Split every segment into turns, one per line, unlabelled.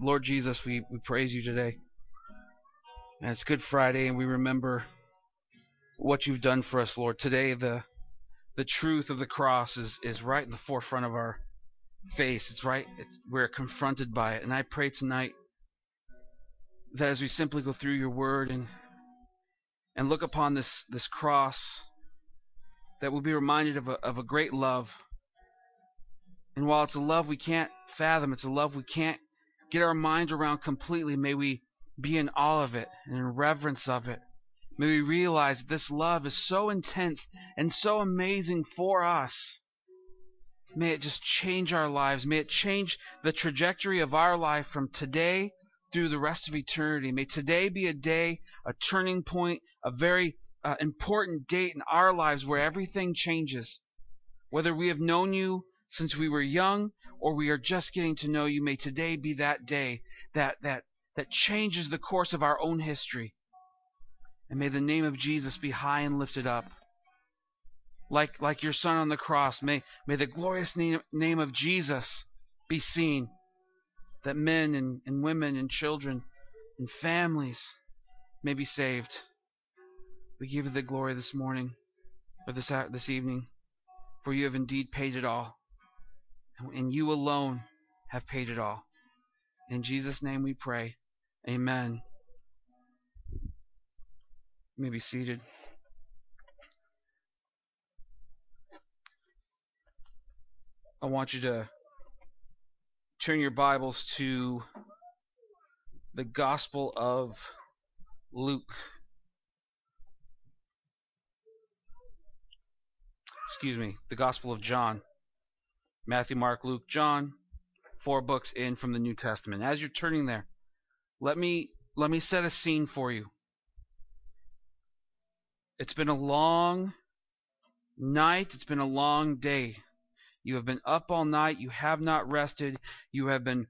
Lord Jesus, we, we praise you today. And it's Good Friday, and we remember what you've done for us, Lord. Today, the the truth of the cross is, is right in the forefront of our face. It's right. It's, we're confronted by it. And I pray tonight that as we simply go through your word and and look upon this this cross, that we'll be reminded of a, of a great love. And while it's a love we can't fathom, it's a love we can't get our mind around completely. May we be in awe of it and in reverence of it. May we realize that this love is so intense and so amazing for us. May it just change our lives. May it change the trajectory of our life from today through the rest of eternity. May today be a day, a turning point, a very uh, important date in our lives where everything changes. Whether we have known you since we were young or we are just getting to know you, may today be that day that that that changes the course of our own history. And may the name of Jesus be high and lifted up. Like, like your son on the cross, may, may the glorious name, name of Jesus be seen. That men and, and women and children and families may be saved. We give you the glory this morning, or this, this evening, for you have indeed paid it all. And you alone have paid it all. In Jesus' name we pray. Amen. You may be seated. I want you to turn your Bibles to the Gospel of Luke. Excuse me, the Gospel of John. Matthew, Mark, Luke, John. Four books in from the New Testament. As you're turning there, let me let me set a scene for you. It's been a long night, it's been a long day. You have been up all night, you have not rested, you have been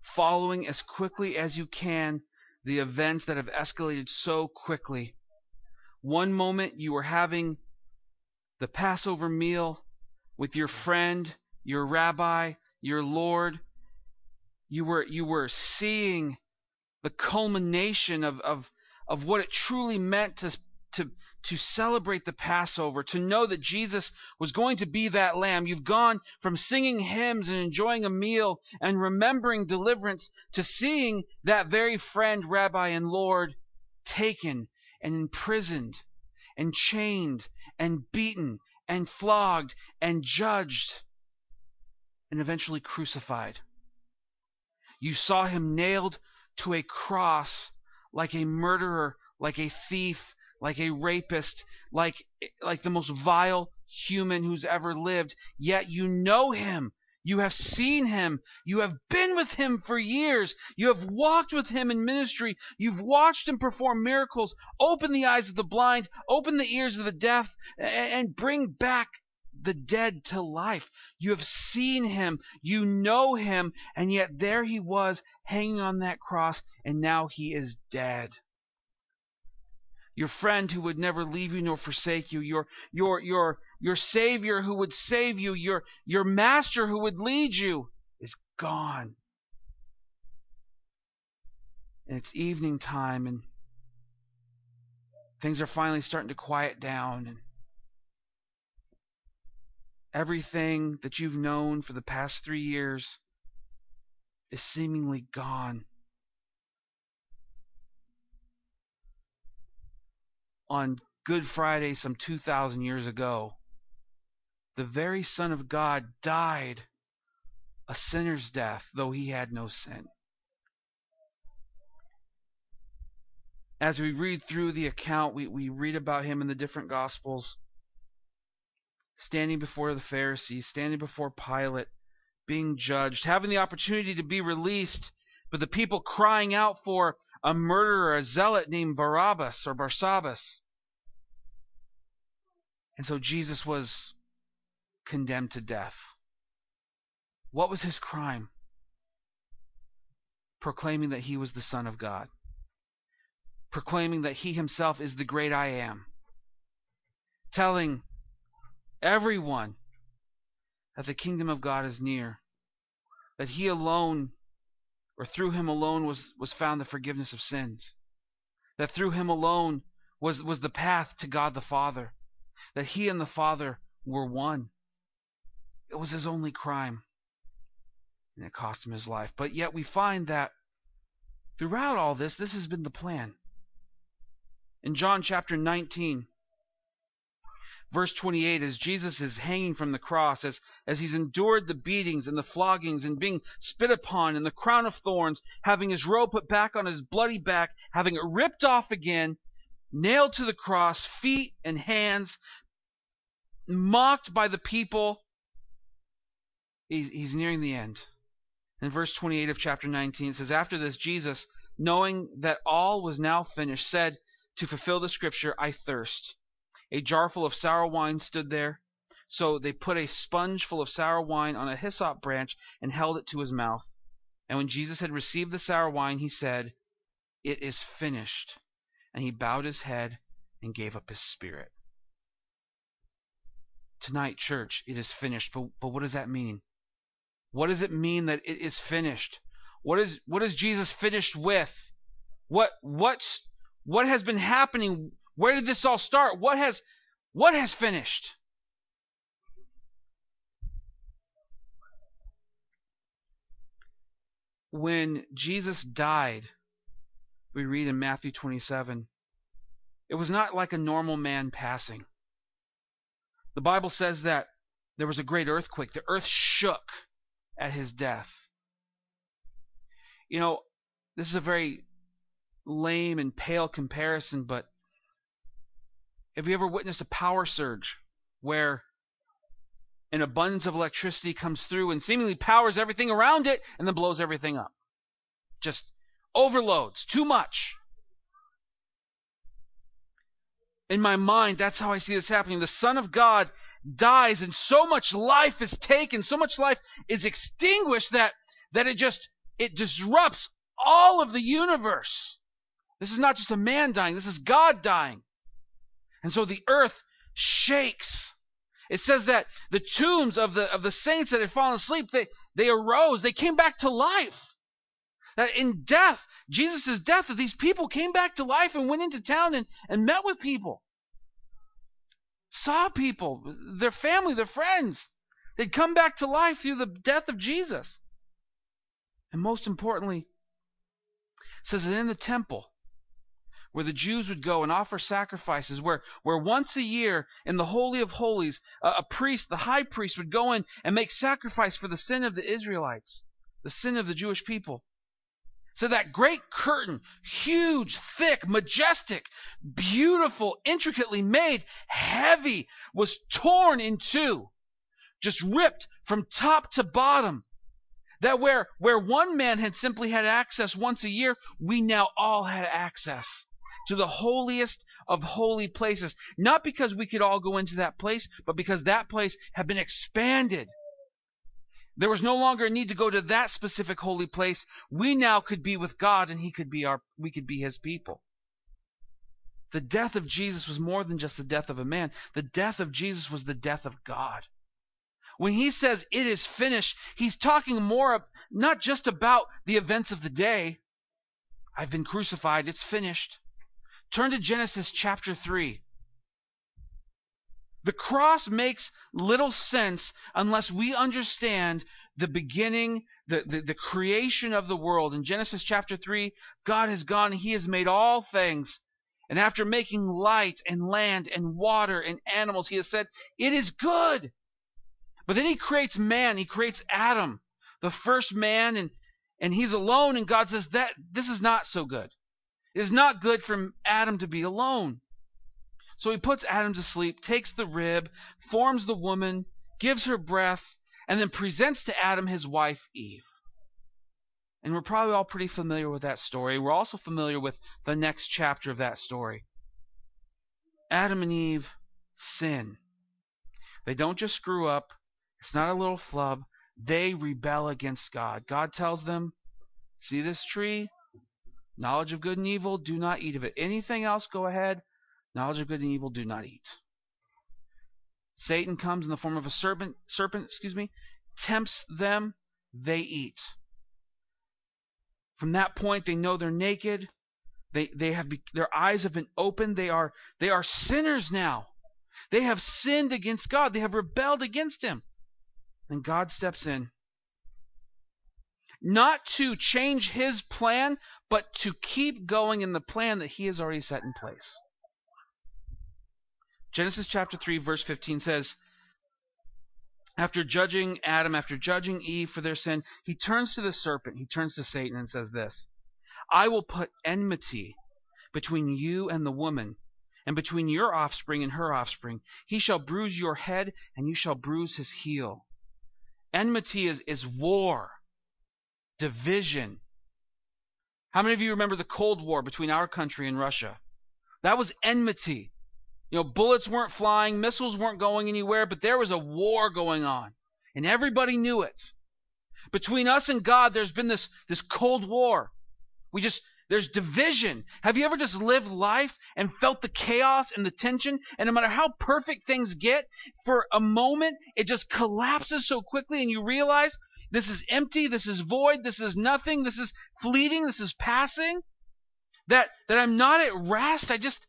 following as quickly as you can the events that have escalated so quickly. One moment you were having the Passover meal with your friend, your rabbi, your Lord. You were you were seeing the culmination of, of, of what it truly meant to, to, to celebrate the Passover, to know that Jesus was going to be that lamb. You've gone from singing hymns and enjoying a meal and remembering deliverance to seeing that very friend, Rabbi, and Lord taken and imprisoned and chained and beaten and flogged and judged and eventually crucified. You saw him nailed to a cross like a murderer, like a thief, like a rapist, like like the most vile human who's ever lived. Yet you know him. You have seen him. You have been with him for years. You have walked with him in ministry. You've watched him perform miracles, open the eyes of the blind, open the ears of the deaf, and bring back the dead to life. You have seen him, you know him, and yet there he was hanging on that cross, and now he is dead. Your friend who would never leave you nor forsake you, your your your your savior who would save you, your your master who would lead you is gone. And it's evening time and things are finally starting to quiet down and Everything that you've known for the past three years is seemingly gone. On Good Friday, some 2,000 years ago, the very Son of God died a sinner's death, though he had no sin. As we read through the account, we, we read about him in the different Gospels standing before the Pharisees, standing before Pilate, being judged, having the opportunity to be released, but the people crying out for a murderer, a zealot named Barabbas or Barsabbas. And so Jesus was condemned to death. What was his crime? Proclaiming that he was the Son of God. Proclaiming that he himself is the great I am. Telling everyone that the kingdom of God is near, that He alone or through him alone was, was found the forgiveness of sins. That through him alone was, was the path to God the Father. That he and the Father were one. It was his only crime. And it cost him his life. But yet we find that throughout all this, this has been the plan. In John chapter 19, verse 28 as jesus is hanging from the cross as, as he's endured the beatings and the floggings and being spit upon and the crown of thorns having his robe put back on his bloody back having it ripped off again nailed to the cross feet and hands mocked by the people he's, he's nearing the end. In verse 28 of chapter 19 it says after this jesus knowing that all was now finished said to fulfill the scripture i thirst a jar full of sour wine stood there. So they put a sponge full of sour wine on a hyssop branch and held it to his mouth. And when Jesus had received the sour wine, he said, It is finished. And he bowed his head and gave up his spirit. Tonight, church, it is finished. But, but what does that mean? What does it mean that it is finished? What is what is Jesus finished with? What what what has been happening where did this all start? What has what has finished? When Jesus died, we read in Matthew 27, it was not like a normal man passing. The Bible says that there was a great earthquake. The earth shook at his death. You know, this is a very lame and pale comparison, but have you ever witnessed a power surge where an abundance of electricity comes through and seemingly powers everything around it and then blows everything up? Just overloads, too much. In my mind, that's how I see this happening. The Son of God dies and so much life is taken, so much life is extinguished that, that it just, it disrupts all of the universe. This is not just a man dying, this is God dying. And so the earth shakes. It says that the tombs of the of the saints that had fallen asleep, they, they arose, they came back to life. That in death, Jesus' death, that these people came back to life and went into town and, and met with people. Saw people, their family, their friends. They'd come back to life through the death of Jesus. And most importantly, says that in the temple, where the Jews would go and offer sacrifices, where, where once a year in the Holy of Holies, a, a priest, the high priest, would go in and make sacrifice for the sin of the Israelites, the sin of the Jewish people. So that great curtain, huge, thick, majestic, beautiful, intricately made, heavy, was torn in two, just ripped from top to bottom. That where, where one man had simply had access once a year, we now all had access to the holiest of holy places. Not because we could all go into that place, but because that place had been expanded. There was no longer a need to go to that specific holy place. We now could be with God and he could be our we could be his people. The death of Jesus was more than just the death of a man. The death of Jesus was the death of God. When he says it is finished, he's talking more not just about the events of the day. I've been crucified, it's finished. Turn to Genesis chapter 3. The cross makes little sense unless we understand the beginning, the, the, the, creation of the world. In Genesis chapter 3, God has gone, He has made all things. And after making light and land and water and animals, He has said, It is good. But then He creates man, He creates Adam, the first man, and, and he's alone, and God says, that This is not so good. It is not good for Adam to be alone. So he puts Adam to sleep, takes the rib, forms the woman, gives her breath, and then presents to Adam his wife Eve. And we're probably all pretty familiar with that story. We're also familiar with the next chapter of that story. Adam and Eve sin. They don't just screw up, it's not a little flub. They rebel against God. God tells them, See this tree? Knowledge of good and evil, do not eat of it. Anything else, go ahead. Knowledge of good and evil, do not eat. Satan comes in the form of a serpent, serpent, excuse me, tempts them, they eat. From that point, they know they're naked. They, they have their eyes have been opened. They are, they are sinners now. They have sinned against God. They have rebelled against Him. And God steps in. Not to change His plan, but to keep going in the plan that He has already set in place. Genesis chapter 3, verse 15 says, after judging Adam, after judging Eve for their sin, he turns to the serpent, he turns to Satan and says this I will put enmity between you and the woman, and between your offspring and her offspring. He shall bruise your head, and you shall bruise his heel. Enmity is, is war, division. How many of you remember the Cold War between our country and Russia? That was enmity. You know, bullets weren't flying, missiles weren't going anywhere, but there was a war going on. And everybody knew it. Between us and God, there's been this, this Cold War. We just, there's division. Have you ever just lived life and felt the chaos and the tension? And no matter how perfect things get, for a moment, it just collapses so quickly and you realize this is empty, this is void, this is nothing, this is fleeting, this is passing. That, that I'm not at rest. I just,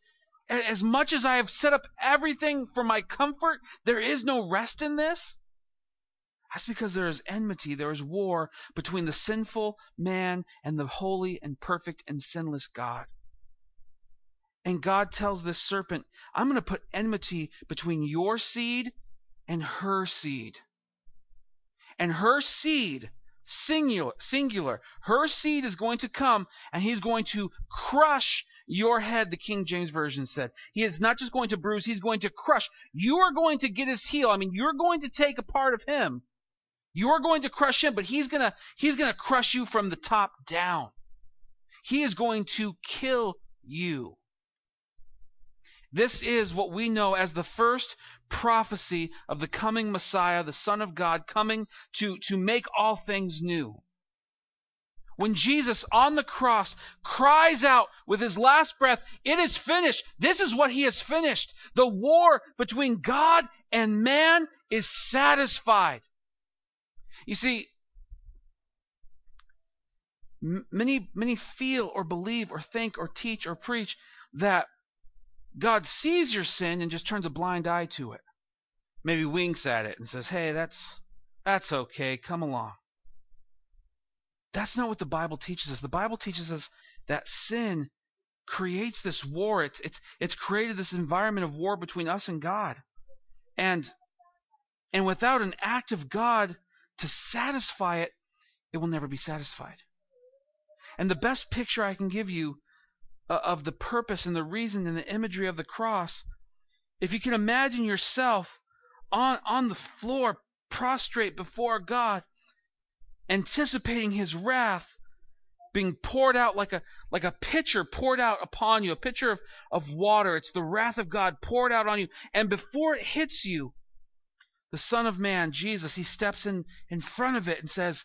as much as I have set up everything for my comfort, there is no rest in this? That's because there is enmity, there is war between the sinful man and the holy and perfect and sinless God. And God tells this serpent, I'm going to put enmity between your seed and her seed. And her seed, singular, singular, her seed is going to come and he's going to crush your head, the King James Version said. He is not just going to bruise, he's going to crush. You are going to get his heel. I mean, you're going to take a part of him. You're going to crush him, but he's gonna he's gonna crush you from the top down. He is going to kill you. This is what we know as the first prophecy of the coming Messiah, the Son of God, coming to, to make all things new when Jesus on the cross cries out with his last breath, It is finished. This is what he has finished. The war between God and man is satisfied. You see, many, many feel or believe or think or teach or preach that God sees your sin and just turns a blind eye to it. Maybe winks at it and says, Hey, that's, that's okay. Come along. That's not what the Bible teaches us. The Bible teaches us that sin creates this war. It's it's it's created this environment of war between us and God. And and without an act of God to satisfy it, it will never be satisfied. And the best picture I can give you uh, of the purpose and the reason and the imagery of the cross, if you can imagine yourself on on the floor prostrate before God anticipating his wrath being poured out like a like a pitcher poured out upon you, a pitcher of, of water. It's the wrath of God poured out on you. And before it hits you, the Son of Man, Jesus, he steps in in front of it and says,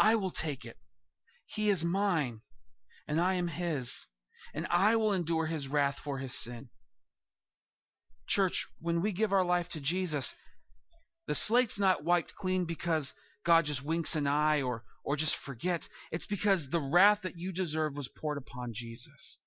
I will take it. He is mine, and I am his, and I will endure his wrath for his sin. Church, when we give our life to Jesus, the slate's not wiped clean because God just winks an eye or, or just forgets. It's because the wrath that you deserve was poured upon Jesus.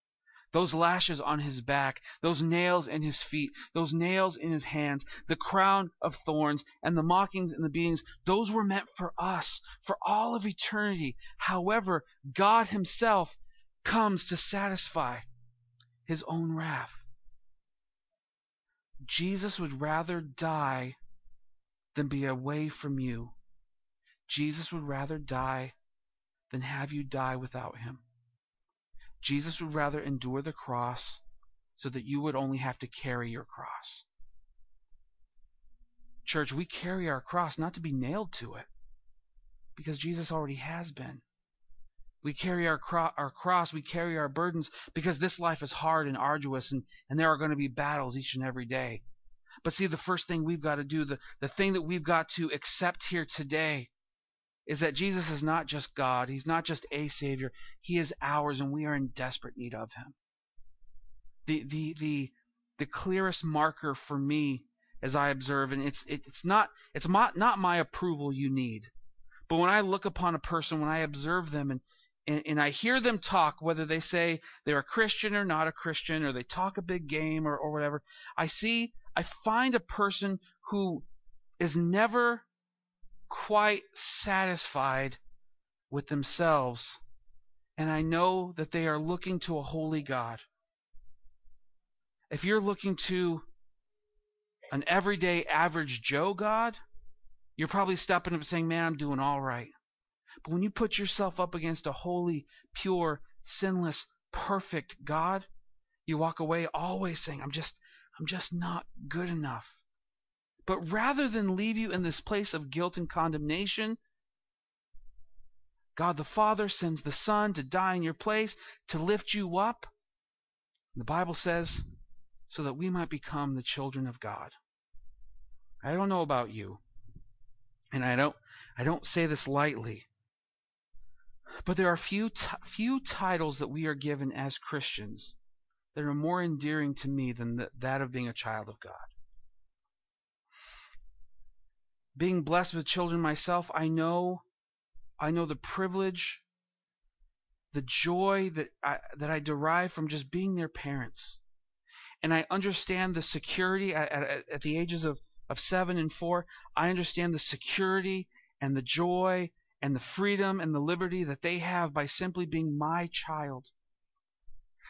Those lashes on his back, those nails in his feet, those nails in his hands, the crown of thorns, and the mockings and the beatings, those were meant for us, for all of eternity. However, God himself comes to satisfy his own wrath. Jesus would rather die than be away from you. Jesus would rather die than have you die without him. Jesus would rather endure the cross so that you would only have to carry your cross. Church, we carry our cross not to be nailed to it, because Jesus already has been. We carry our, cro- our cross, we carry our burdens, because this life is hard and arduous, and, and there are going to be battles each and every day. But see, the first thing we've got to do, the, the thing that we've got to accept here today, is that Jesus is not just God, He's not just a Savior, He is ours, and we are in desperate need of Him. The the the the clearest marker for me as I observe, and it's it's not it's not not my approval you need, but when I look upon a person, when I observe them, and and, and I hear them talk, whether they say they're a Christian or not a Christian, or they talk a big game or, or whatever, I see, I find a person who is never quite satisfied with themselves, and I know that they are looking to a holy God. If you're looking to an everyday average Joe God, you're probably stepping up and saying, Man, I'm doing all right. But when you put yourself up against a holy, pure, sinless, perfect God, you walk away always saying, I'm just I'm just not good enough. But rather than leave you in this place of guilt and condemnation, God the Father sends the Son to die in your place, to lift you up. The Bible says, so that we might become the children of God. I don't know about you, and I don't I don't say this lightly. But there are few t- few titles that we are given as Christians that are more endearing to me than that of being a child of God. Being blessed with children myself, I know I know the privilege, the joy that I, that I derive from just being their parents. And I understand the security at, at, at the ages of, of seven and four. I understand the security and the joy and the freedom and the liberty that they have by simply being my child.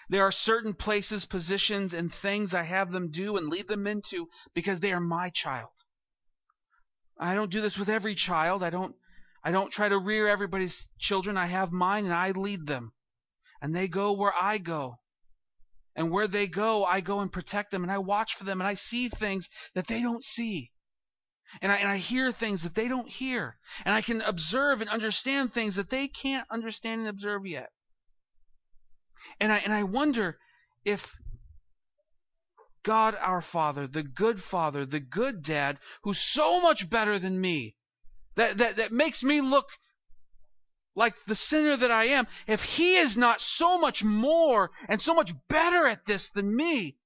There are certain places, positions, and things I have them do and lead them into because they are my child. I don't do this with every child. I don't I don't try to rear everybody's children. I have mine and I lead them. And they go where I go. And where they go, I go and protect them and I watch for them and I see things that they don't see. And I, and I hear things that they don't hear. And I can observe and understand things that they can't understand and observe yet. And I, and I wonder if God our Father, the good Father, the good Dad, who's so much better than me, that, that, that makes me look like the sinner that I am, if He is not so much more and so much better at this than me,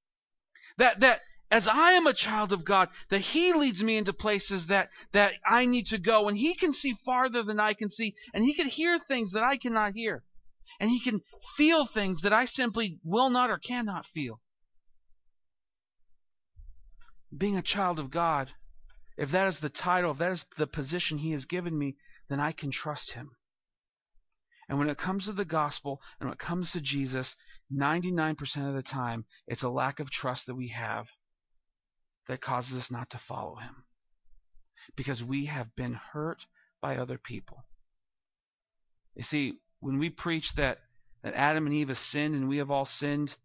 that, that as I am a child of God, that He leads me into places that, that I need to go, and He can see farther than I can see, and He can hear things that I cannot hear, and He can feel things that I simply will not or cannot feel. Being a child of God, if that is the title, if that is the position He has given me, then I can trust Him. And when it comes to the gospel and when it comes to Jesus, 99% of the time, it's a lack of trust that we have that causes us not to follow him. Because we have been hurt by other people. You see, when we preach that, that Adam and Eve have sinned and we have all sinned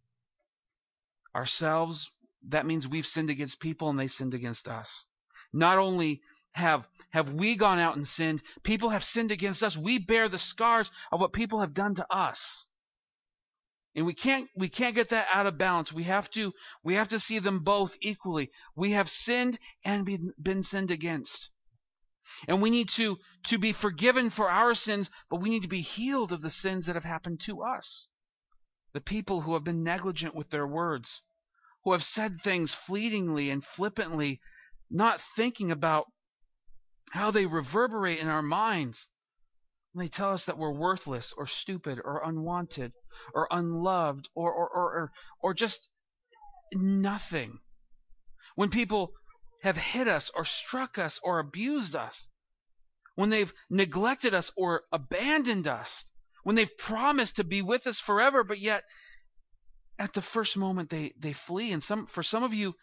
ourselves, that means we've sinned against people and they sinned against us. Not only have have we gone out and sinned, people have sinned against us. We bear the scars of what people have done to us. And we can't we can't get that out of balance. We have to we have to see them both equally. We have sinned and been, been sinned against. And we need to to be forgiven for our sins, but we need to be healed of the sins that have happened to us. The people who have been negligent with their words, who have said things fleetingly and flippantly, not thinking about how they reverberate in our minds when they tell us that we're worthless or stupid or unwanted or unloved or, or, or, or, or just nothing. When people have hit us or struck us or abused us, when they've neglected us or abandoned us, when they've promised to be with us forever, but yet at the first moment they, they flee. And some for some of you,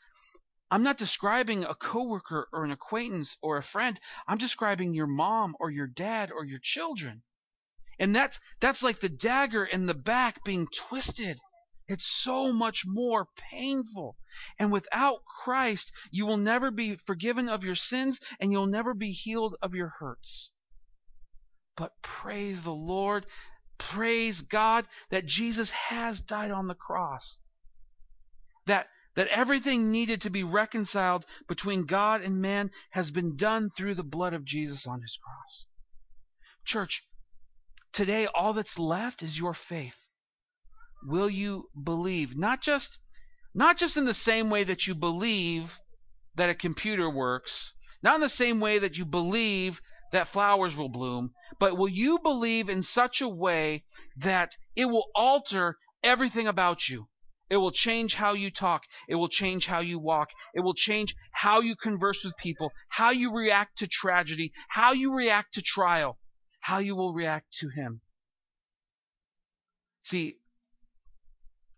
I'm not describing a coworker or an acquaintance or a friend. I'm describing your mom or your dad or your children. And that's that's like the dagger in the back being twisted. It's so much more painful. And without Christ, you will never be forgiven of your sins and you'll never be healed of your hurts. But praise the Lord, praise God that Jesus has died on the cross. That that everything needed to be reconciled between God and man has been done through the blood of Jesus on his cross. Church, today all that's left is your faith. Will you believe? Not just not just in the same way that you believe that a computer works, not in the same way that you believe that flowers will bloom, but will you believe in such a way that it will alter everything about you? It will change how you talk. It will change how you walk. It will change how you converse with people, how you react to tragedy, how you react to trial, how you will react to Him. See,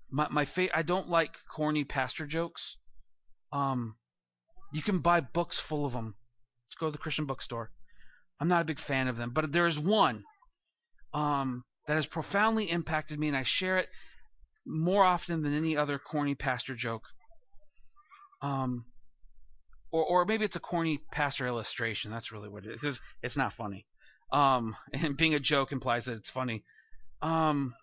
my my fa- I don't like corny pastor jokes. Um, you can buy books full of them. Let's go to the Christian bookstore. I'm not a big fan of them, but there is one um, that has profoundly impacted me, and I share it more often than any other corny pastor joke. Um, or or maybe it's a corny pastor illustration. That's really what it is. It's, it's not funny. Um, and being a joke implies that it's funny. Um,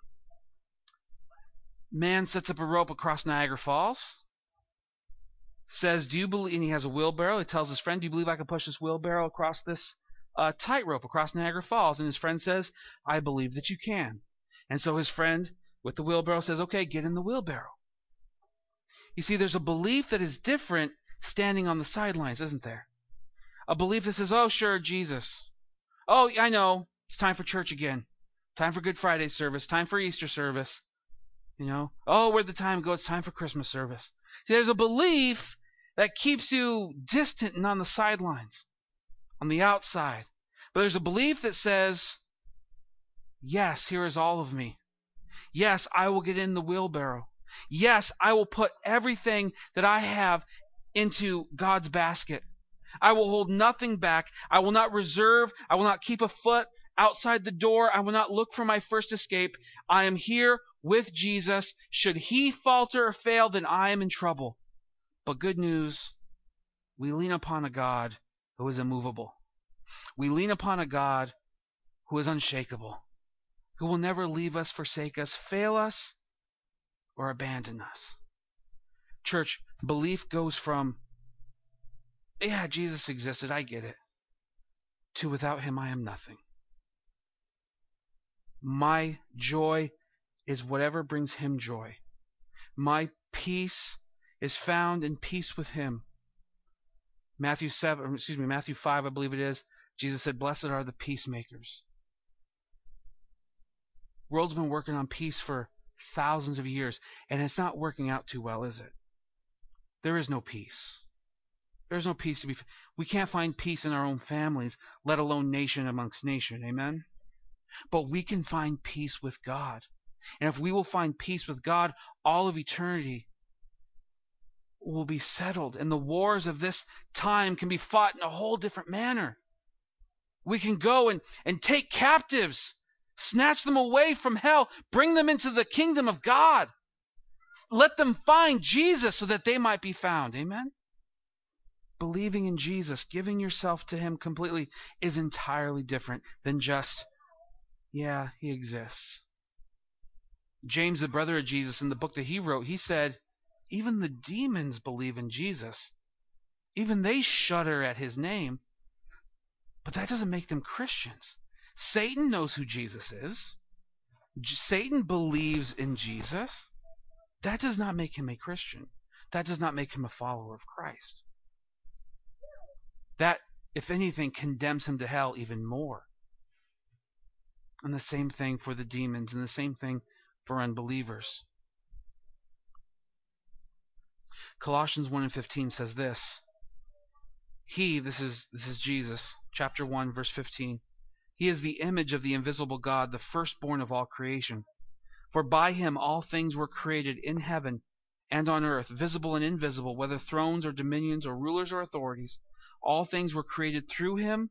man sets up a rope across Niagara Falls. Says, "Do you believe?" And he has a wheelbarrow. He tells his friend, "Do you believe I can push this wheelbarrow across this uh, tightrope across Niagara Falls?" And his friend says, "I believe that you can." And so his friend with the wheelbarrow says, "Okay, get in the wheelbarrow." You see, there's a belief that is different standing on the sidelines, isn't there? A belief that says, "Oh, sure, Jesus. Oh, I know. It's time for church again. Time for Good Friday service. Time for Easter service. You know, oh, where'd the time go? It's time for Christmas service. See, there's a belief that keeps you distant and on the sidelines, on the outside. But there's a belief that says, yes, here is all of me. Yes, I will get in the wheelbarrow. Yes, I will put everything that I have into God's basket. I will hold nothing back. I will not reserve. I will not keep a foot outside the door. I will not look for my first escape. I am here with Jesus. Should he falter or fail, then I am in trouble. But good news, we lean upon a God who is immovable. We lean upon a God who is unshakable, who will never leave us, forsake us, fail us, or abandon us. Church, belief goes from, yeah, Jesus existed, I get it, to without him I am nothing. My joy is whatever brings him joy. My peace is found in peace with him. Matthew 7, excuse me, Matthew 5, I believe it is, Jesus said, Blessed are the peacemakers. World's been working on peace for thousands of years, and it's not working out too well, is it? There is no peace. There's no peace to be. We can't find peace in our own families, let alone nation amongst nation. Amen? But we can find peace with God. And if we will find peace with God, all of eternity will be settled. And the wars of this time can be fought in a whole different manner. We can go and, and take captives, snatch them away from hell, bring them into the kingdom of God. Let them find Jesus so that they might be found. Amen? Believing in Jesus, giving yourself to Him completely, is entirely different than just, yeah, He exists. James, the brother of Jesus, in the book that he wrote, he said, Even the demons believe in Jesus. Even they shudder at his name. But that doesn't make them Christians. Satan knows who Jesus is. Satan believes in Jesus. That does not make him a Christian. That does not make him a follower of Christ. That, if anything, condemns him to hell even more. And the same thing for the demons, and the same thing for unbelievers. Colossians 1 and 15 says this. He, this is this is Jesus, chapter 1 verse 15. He is the image of the invisible God, the firstborn of all creation. For by him all things were created in heaven and on earth, visible and invisible, whether thrones or dominions or rulers or authorities. All things were created through him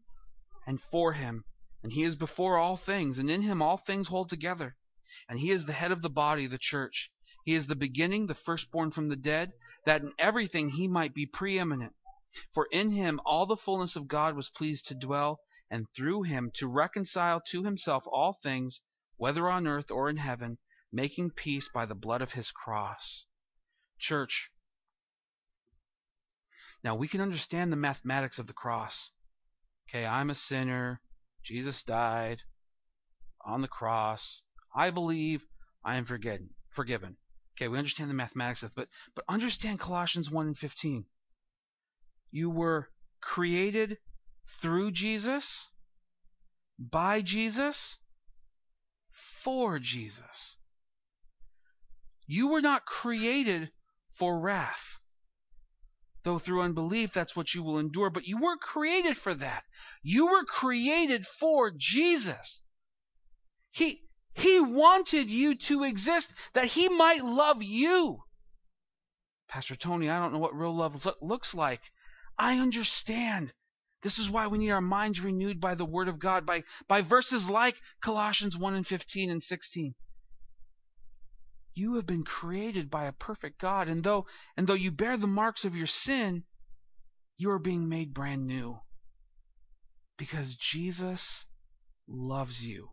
and for him. And he is before all things, and in him all things hold together and he is the head of the body, the church. He is the beginning, the firstborn from the dead, that in everything he might be preeminent. For in him all the fullness of God was pleased to dwell, and through him to reconcile to himself all things, whether on earth or in heaven, making peace by the blood of his cross. Church, now we can understand the mathematics of the cross. Okay, I'm a sinner. Jesus died on the cross. I believe I am forgiven. Forgiven. Okay, we understand the mathematics of but but understand Colossians 1 and 15. You were created through Jesus by Jesus for Jesus. You were not created for wrath. Though through unbelief that's what you will endure, but you were created for that. You were created for Jesus. He he wanted you to exist that he might love you. Pastor Tony, I don't know what real love looks like. I understand. This is why we need our minds renewed by the Word of God, by, by verses like Colossians 1 and 15 and 16. You have been created by a perfect God, and though and though you bear the marks of your sin, you are being made brand new. Because Jesus loves you.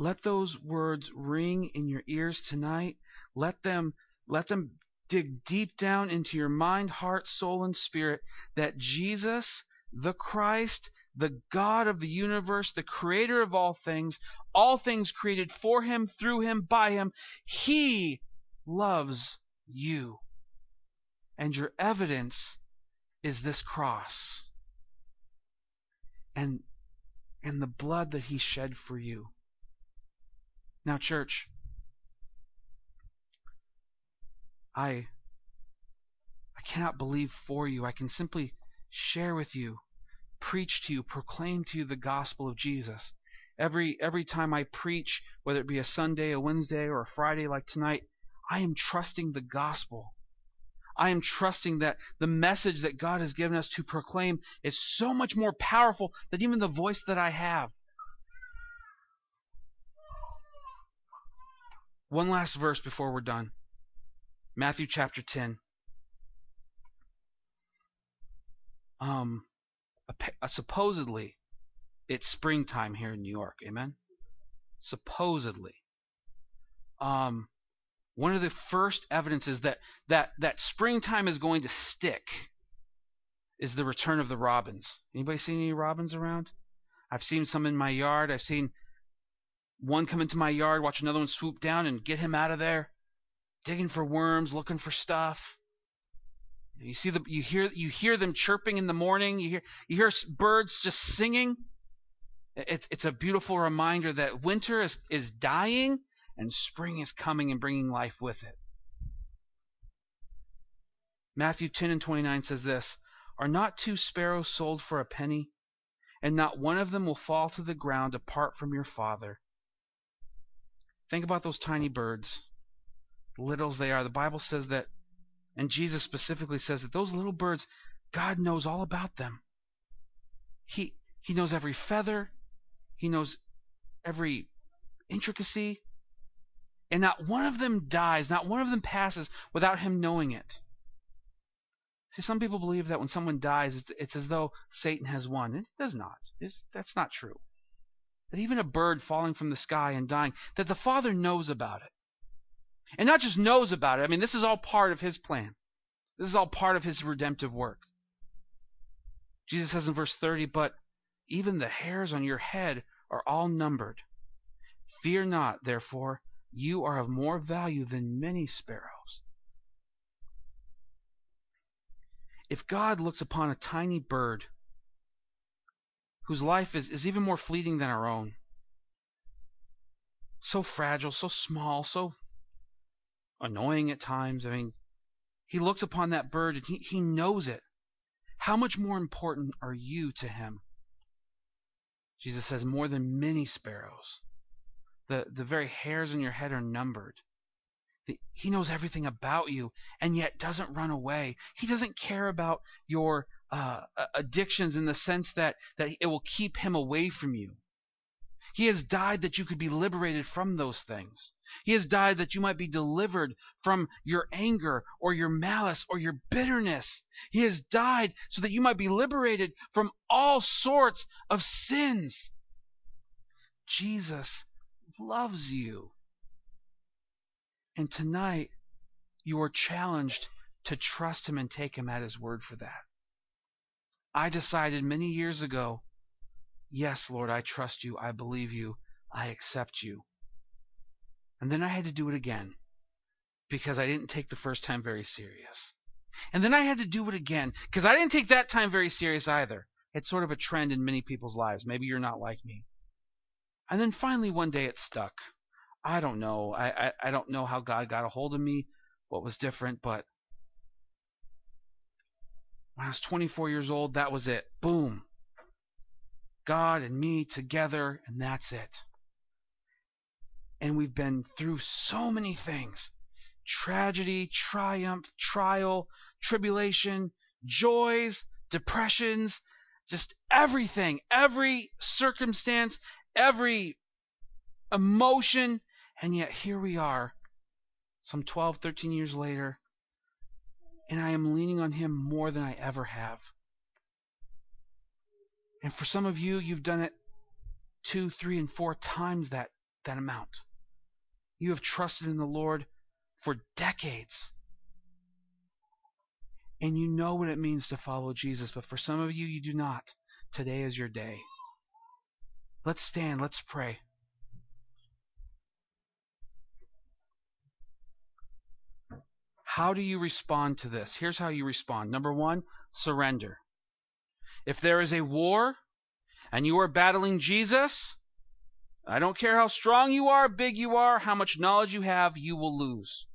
Let those words ring in your ears tonight. Let them let them dig deep down into your mind, heart, soul, and spirit that Jesus, the Christ, the God of the universe, the creator of all things, all things created for him, through him, by him, he loves you. And your evidence is this cross and and the blood that he shed for you. Now church, I I cannot believe for you. I can simply share with you, preach to you, proclaim to you the gospel of Jesus. Every every time I preach, whether it be a Sunday, a Wednesday, or a Friday like tonight, I am trusting the gospel. I am trusting that the message that God has given us to proclaim is so much more powerful than even the voice that I have. One last verse before we're done. Matthew chapter 10. Um, supposedly, it's springtime here in New York. Amen. Supposedly. Um, one of the first evidences that that that springtime is going to stick is the return of the robins. Anybody seen any robins around? I've seen some in my yard. I've seen one come into my yard, watch another one swoop down and get him out of there digging for worms, looking for stuff. You see the you hear you hear them chirping in the morning. You hear you hear birds just singing. It's it's a beautiful reminder that winter is is dying and spring is coming and bringing life with it. Matthew 10 and 29 says this, Are not two sparrows sold for a penny? And not one of them will fall to the ground apart from your Father. Think about those tiny birds little as they are. The Bible says that, and Jesus specifically says that those little birds, God knows all about them. He He knows every feather. He knows every intricacy. And not one of them dies, not one of them passes without him knowing it. See, some people believe that when someone dies, it's, it's as though Satan has won. It does not. It's, that's not true. That even a bird falling from the sky and dying, that the Father knows about it. And not just knows about it. I mean, this is all part of his plan. This is all part of his redemptive work. Jesus says in verse 30, But even the hairs on your head are all numbered. Fear not, therefore, you are of more value than many sparrows. If God looks upon a tiny bird whose life is, is even more fleeting than our own, so fragile, so small, so annoying at times. I mean, he looks upon that bird and he, he knows it. How much more important are you to him? Jesus says, more than many sparrows. The, the very hairs on your head are numbered. He knows everything about you and yet doesn't run away. He doesn't care about your uh, addictions in the sense that, that it will keep him away from you. He has died that you could be liberated from those things. He has died that you might be delivered from your anger or your malice or your bitterness. He has died so that you might be liberated from all sorts of sins. Jesus loves you. And tonight, you are challenged to trust Him and take Him at His word for that. I decided many years ago Yes, Lord, I trust you. I believe you. I accept you. And then I had to do it again because I didn't take the first time very serious. And then I had to do it again because I didn't take that time very serious either. It's sort of a trend in many people's lives. Maybe you're not like me. And then finally one day it stuck. I don't know. I, I, I don't know how God got a hold of me, what was different, but when I was 24 years old, that was it. Boom. God and me together, and that's it. And we've been through so many things tragedy, triumph, trial, tribulation, joys, depressions, just everything, every circumstance, every emotion. And yet here we are, some 12, 13 years later, and I am leaning on Him more than I ever have. And for some of you, you've done it two, three, and four times that, that amount. You have trusted in the Lord for decades. And you know what it means to follow Jesus, but for some of you, you do not. Today is your day. Let's stand, let's pray. How do you respond to this? Here's how you respond. Number one, surrender. If there is a war and you are battling Jesus, I don't care how strong you are, big you are, how much knowledge you have, you will lose.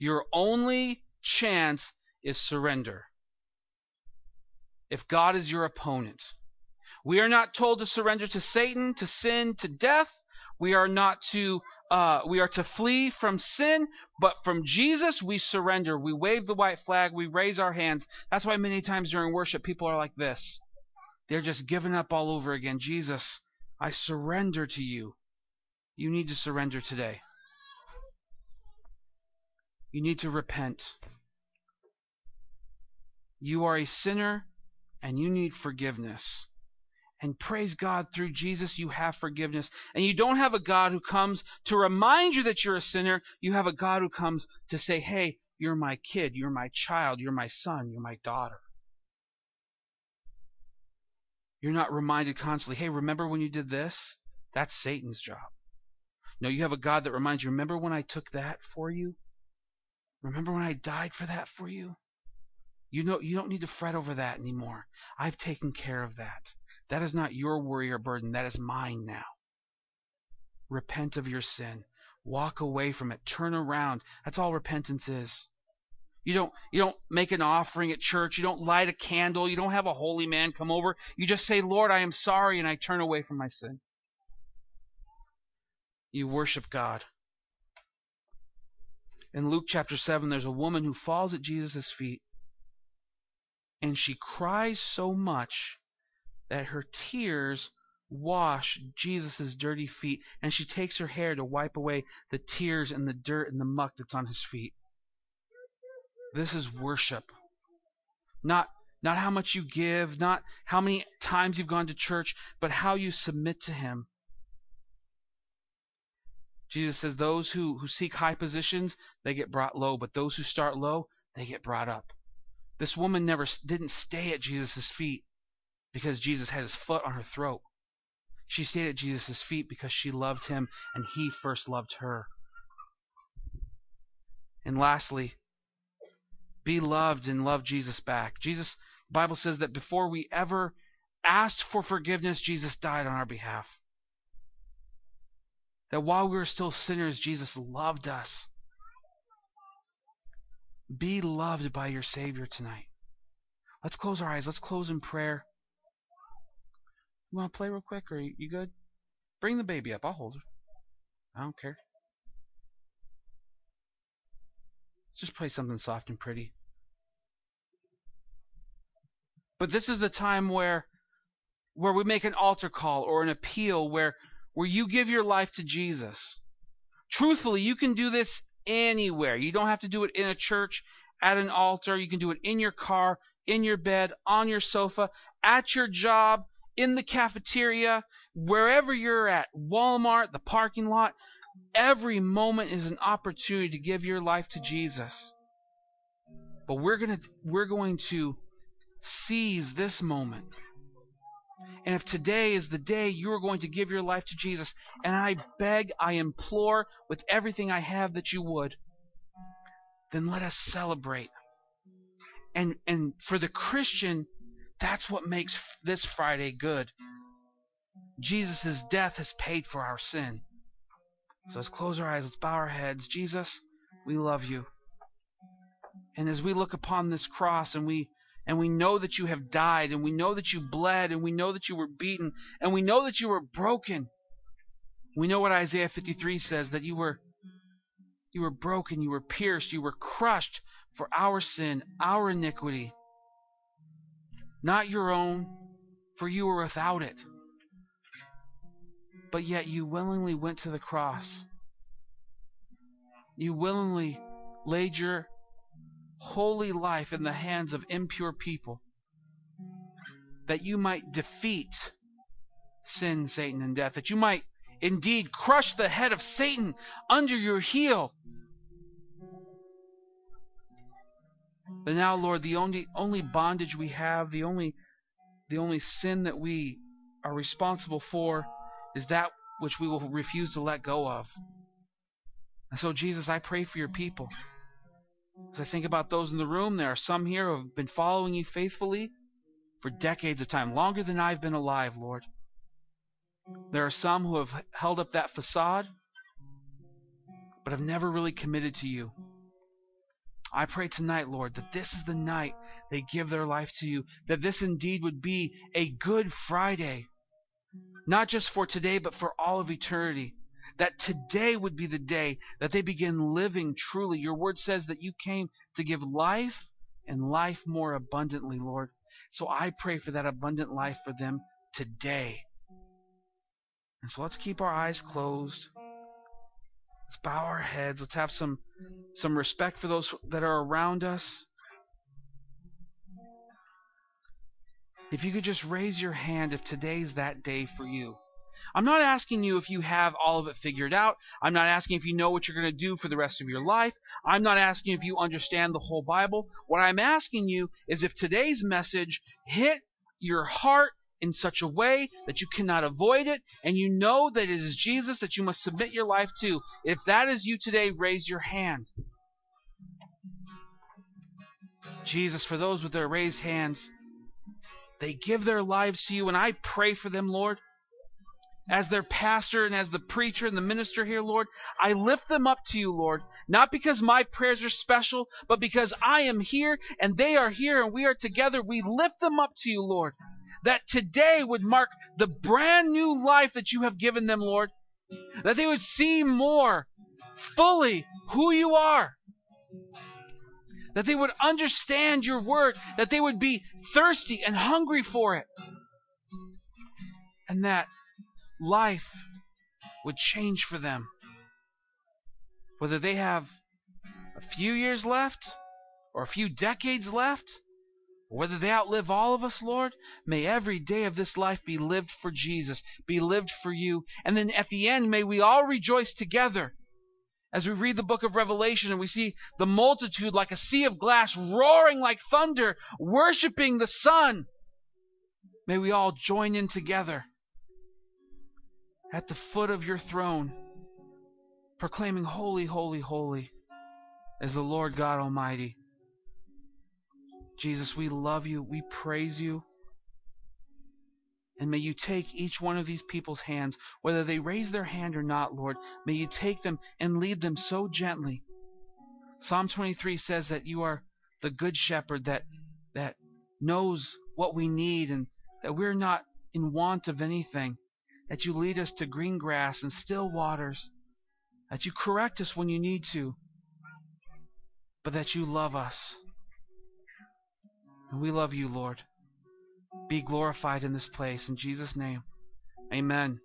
Your only chance is surrender. If God is your opponent, we are not told to surrender to Satan, to sin, to death. We are not to uh, we are to flee from sin, but from Jesus we surrender. We wave the white flag. We raise our hands. That's why many times during worship people are like this. They're just giving up all over again. Jesus, I surrender to you. You need to surrender today. You need to repent. You are a sinner and you need forgiveness. And praise God, through Jesus, you have forgiveness. And you don't have a God who comes to remind you that you're a sinner. You have a God who comes to say, hey, you're my kid, you're my child, you're my son, you're my daughter. You're not reminded constantly, hey, remember when you did this? That's Satan's job. No, you have a God that reminds you, remember when I took that for you? Remember when I died for that for you? You know you don't need to fret over that anymore. I've taken care of that. That is not your worry or burden. That is mine now. Repent of your sin. Walk away from it. Turn around. That's all repentance is. You don't you don't make an offering at church. You don't light a candle. You don't have a holy man come over. You just say, "Lord, I am sorry," and I turn away from my sin. You worship God. In Luke chapter 7, there's a woman who falls at Jesus' feet and she cries so much that her tears wash Jesus' dirty feet, and she takes her hair to wipe away the tears and the dirt and the muck that's on his feet. This is worship. Not not how much you give, not how many times you've gone to church, but how you submit to him. Jesus says those who, who seek high positions, they get brought low, but those who start low, they get brought up. This woman never didn't stay at Jesus' feet because Jesus had his foot on her throat. She stayed at Jesus' feet because she loved him and he first loved her. And lastly, be loved and love Jesus back. Jesus, the Bible says that before we ever asked for forgiveness, Jesus died on our behalf. That while we were still sinners, Jesus loved us. Be loved by your Savior tonight. Let's close our eyes. Let's close in prayer. You want to play real quick, or you, good? Bring the baby up. I'll hold her. I don't care. Just play something soft and pretty. But this is the time where where we make an altar call or an appeal where where you give your life to Jesus. Truthfully, you can do this anywhere. You don't have to do it in a church, at an altar. You can do it in your car, in your bed, on your sofa, at your job, in the cafeteria, wherever you're at, Walmart, the parking lot, every moment is an opportunity to give your life to Jesus. But we're going to we're going to seize this moment. And if today is the day you are going to give your life to Jesus, and I beg, I implore with everything I have that you would, then let us celebrate. And and for the Christian That's what makes this Friday good. Jesus' death has paid for our sin. So let's close our eyes, let's bow our heads. Jesus, we love you. And as we look upon this cross and we and we know that you have died and we know that you bled and we know that you were beaten and we know that you were broken. We know what Isaiah 53 says that you were you were broken, you were pierced, you were crushed for our sin, our iniquity. Not your own, for you were without it. But yet you willingly went to the cross. You willingly laid your holy life in the hands of impure people that you might defeat sin, Satan, and death, that you might indeed crush the head of Satan under your heel. But now, Lord, the only only bondage we have, the only the only sin that we are responsible for is that which we will refuse to let go of. And so, Jesus, I pray for your people. As I think about those in the room, there are some here who have been following you faithfully for decades of time, longer than I've been alive, Lord. There are some who have held up that facade, but have never really committed to you. I pray tonight, Lord, that this is the night they give their life to you, that this indeed would be a good Friday, not just for today, but for all of eternity. That today would be the day that they begin living truly. Your word says that you came to give life and life more abundantly, Lord. So I pray for that abundant life for them today. And so let's keep our eyes closed. Let's bow our heads. Let's have some some respect for those that are around us. If you could just raise your hand if today's that day for you. I'm not asking you if you have all of it figured out. I'm not asking if you know what you're going to do for the rest of your life. I'm not asking if you understand the whole Bible. What I'm asking you is if today's message hit your heart in such a way that you cannot avoid it, and you know that it is Jesus that you must submit your life to. If that is you today, raise your hand. Jesus, for those with their raised hands, they give their lives to you, and I pray for them, Lord. As their pastor and as the preacher and the minister here, Lord, I lift them up to you, Lord, not because my prayers are special, but because I am here and they are here and we are together. We lift them up to you, Lord that today would mark the brand new life that you have given them, Lord. That they would see more fully who you are. That they would understand your word. That they would be thirsty and hungry for it. And that life would change for them. Whether they have a few years left or a few decades left whether they outlive all of us, Lord, may every day of this life be lived for Jesus, be lived for you. And then at the end, may we all rejoice together as we read the book of Revelation and we see the multitude like a sea of glass roaring like thunder, worshiping the Son. May we all join in together at the foot of your throne, proclaiming, Holy, holy, holy is the Lord God Almighty. Jesus, we love you. We praise you. And may you take each one of these people's hands, whether they raise their hand or not, Lord. May you take them and lead them so gently. Psalm 23 says that you are the good shepherd that, that knows what we need and that we're not in want of anything. That you lead us to green grass and still waters. That you correct us when you need to. But that you love us. And we love you, Lord. Be glorified in this place. In Jesus' name, amen.